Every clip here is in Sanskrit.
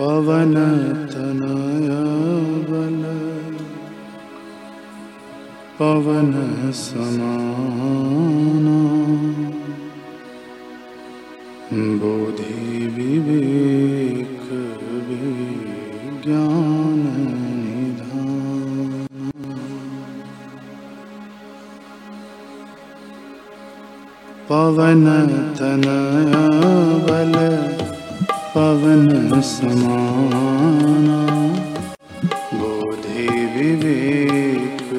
पवनतनया बल पवन समाना। बोधि विवेक विज्ञान निधान। पवन बल पवन समाना। बोधि विवेक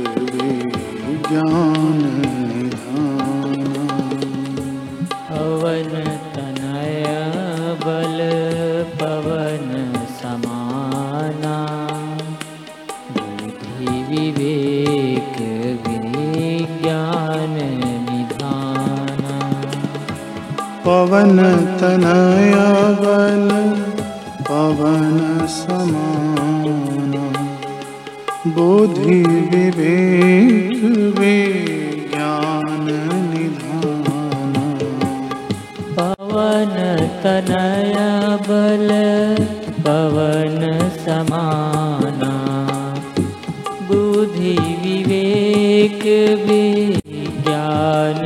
निधाना। पवन तनय बल पवन समाना। बुद्धि विवेक विज्ञान निधाना। पवन तनया बल पवन समाना बुद्धि विवेक विज्ञान निधाना। पवन तनय बल पवन समाना। बुद्धि विवेक विज्ञान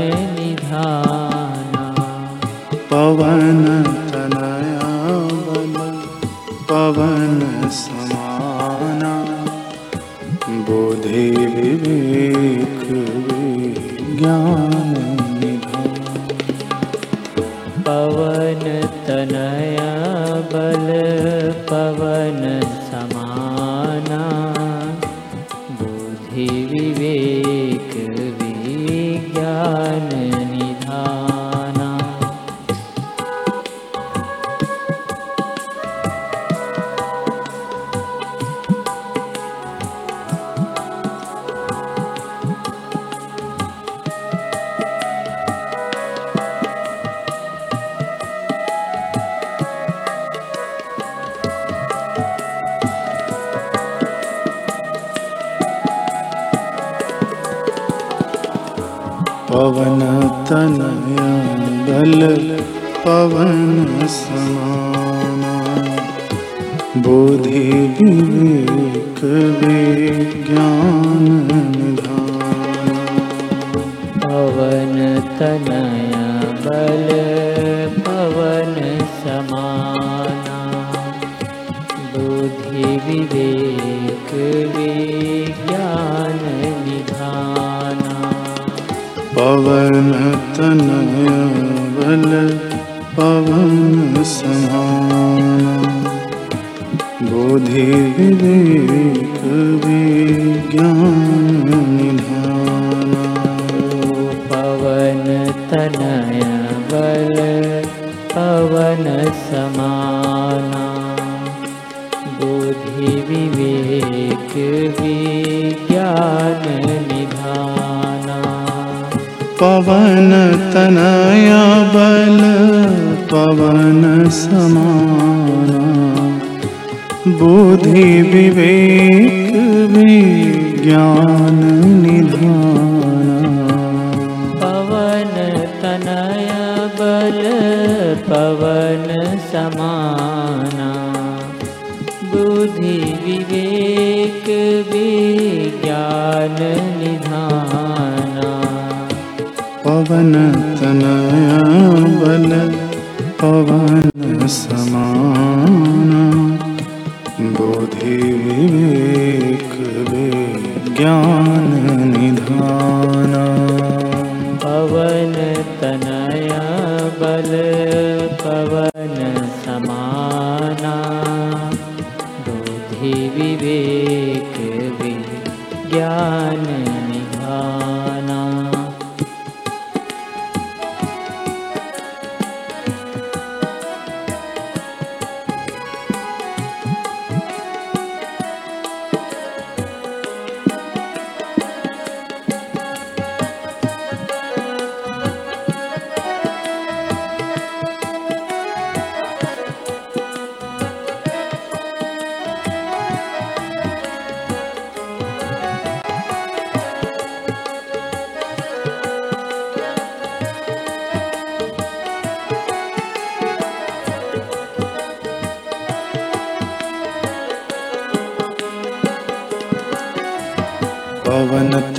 बल पवन समाना। बुद्धि विवेक पवन तनया बल पवन समाना। बोधि विवेक विज्ञान निधान। पवन तनय बल पवन समाना। बुद्धि विवेक विज्ञान पवन तनया बल पवन समाना। बोधि विवेक विज्ञान समाना बुद्धि विवेक विज्ञान निधाना पवन तनय बल पवन समाना। बुद्धि विवेक विज्ञान निधाना पवन तनया बल पवन समाना बोधि विवेक विज्ञान निधाना। पवन तनय बल पवन समाना। बुद्धि विवेक विज्ञान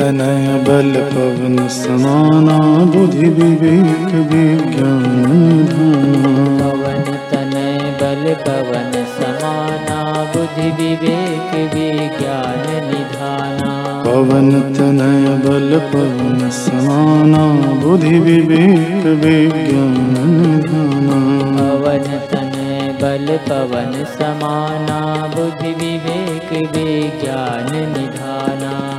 तनय बल पवन समाना बुद्धि विवेक विज्ञान पवन तनय बल पवन समाना बुद्धि विवेक विज्ञान निधाना। पवन तनय बल पवन समाना बुद्धि विवेक विज्ञान पवन तनय बल पवन समाना बुद्धि विवेक विज्ञान निधाना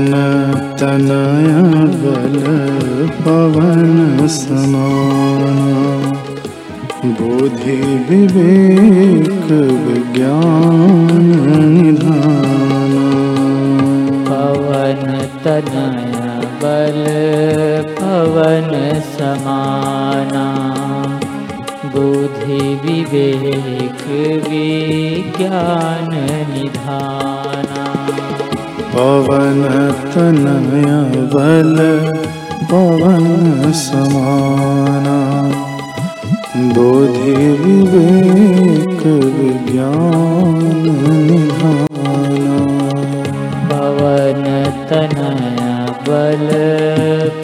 पवन तनय बल पवन समाना बुद्धि विवेक विज्ञान निधाना पवन तनय बल पवन समाना बुद्धि विवेक विज्ञान निधाना पवन तनय बल पवन समाना। बुद्धि विवेक विज्ञान निधाना। पवन तनय बल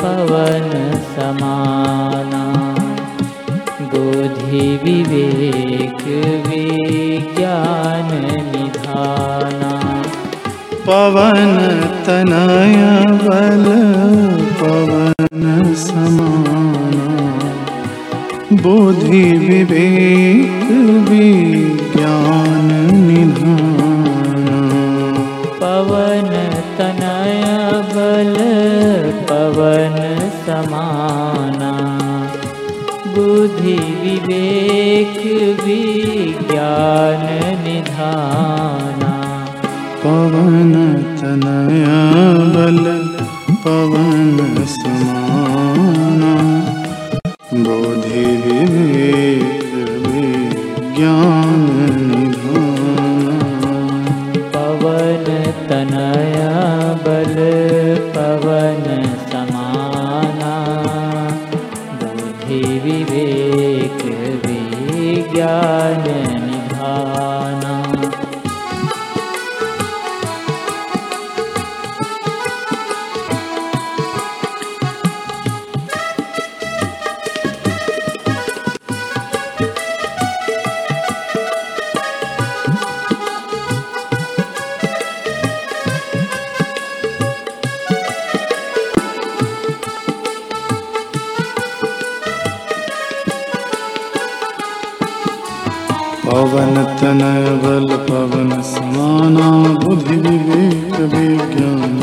पवन समाना। बुद्धि विवेक विज्ञान निधाना पवन तनय बल पवन विवेक विज्ञान पवन समाना बोधि विवेक विज्ञान निधाना पवन तनय बल पवन समाना बुद्धि विवेक विज्ञान पवन तनय बल पवन समाना बुद्धि विवेक विज्ञान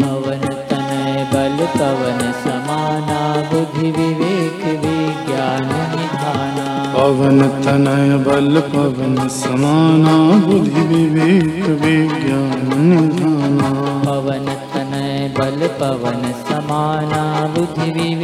पवन तनय बल पवन समाना बुद्धि विवेक विज्ञान निधाना। पवन तनय बल पवन समाना बुद्धि विवेक विज्ञान निधाना। पवन तनय बल पवन समाना बुद्धि विवेक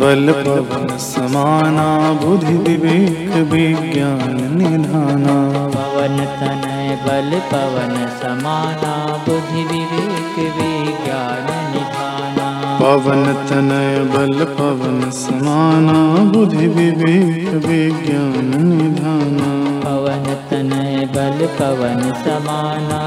बल पवन समाना बुद्धि विवेक विज्ञान निधाना पवन तनय बल पवन समाना बुद्धि विवेक विज्ञान निधाना पवन तनय बल पवन समाना बुद्धि विवेक विज्ञान निधाना पवन तनय बल पवन समाना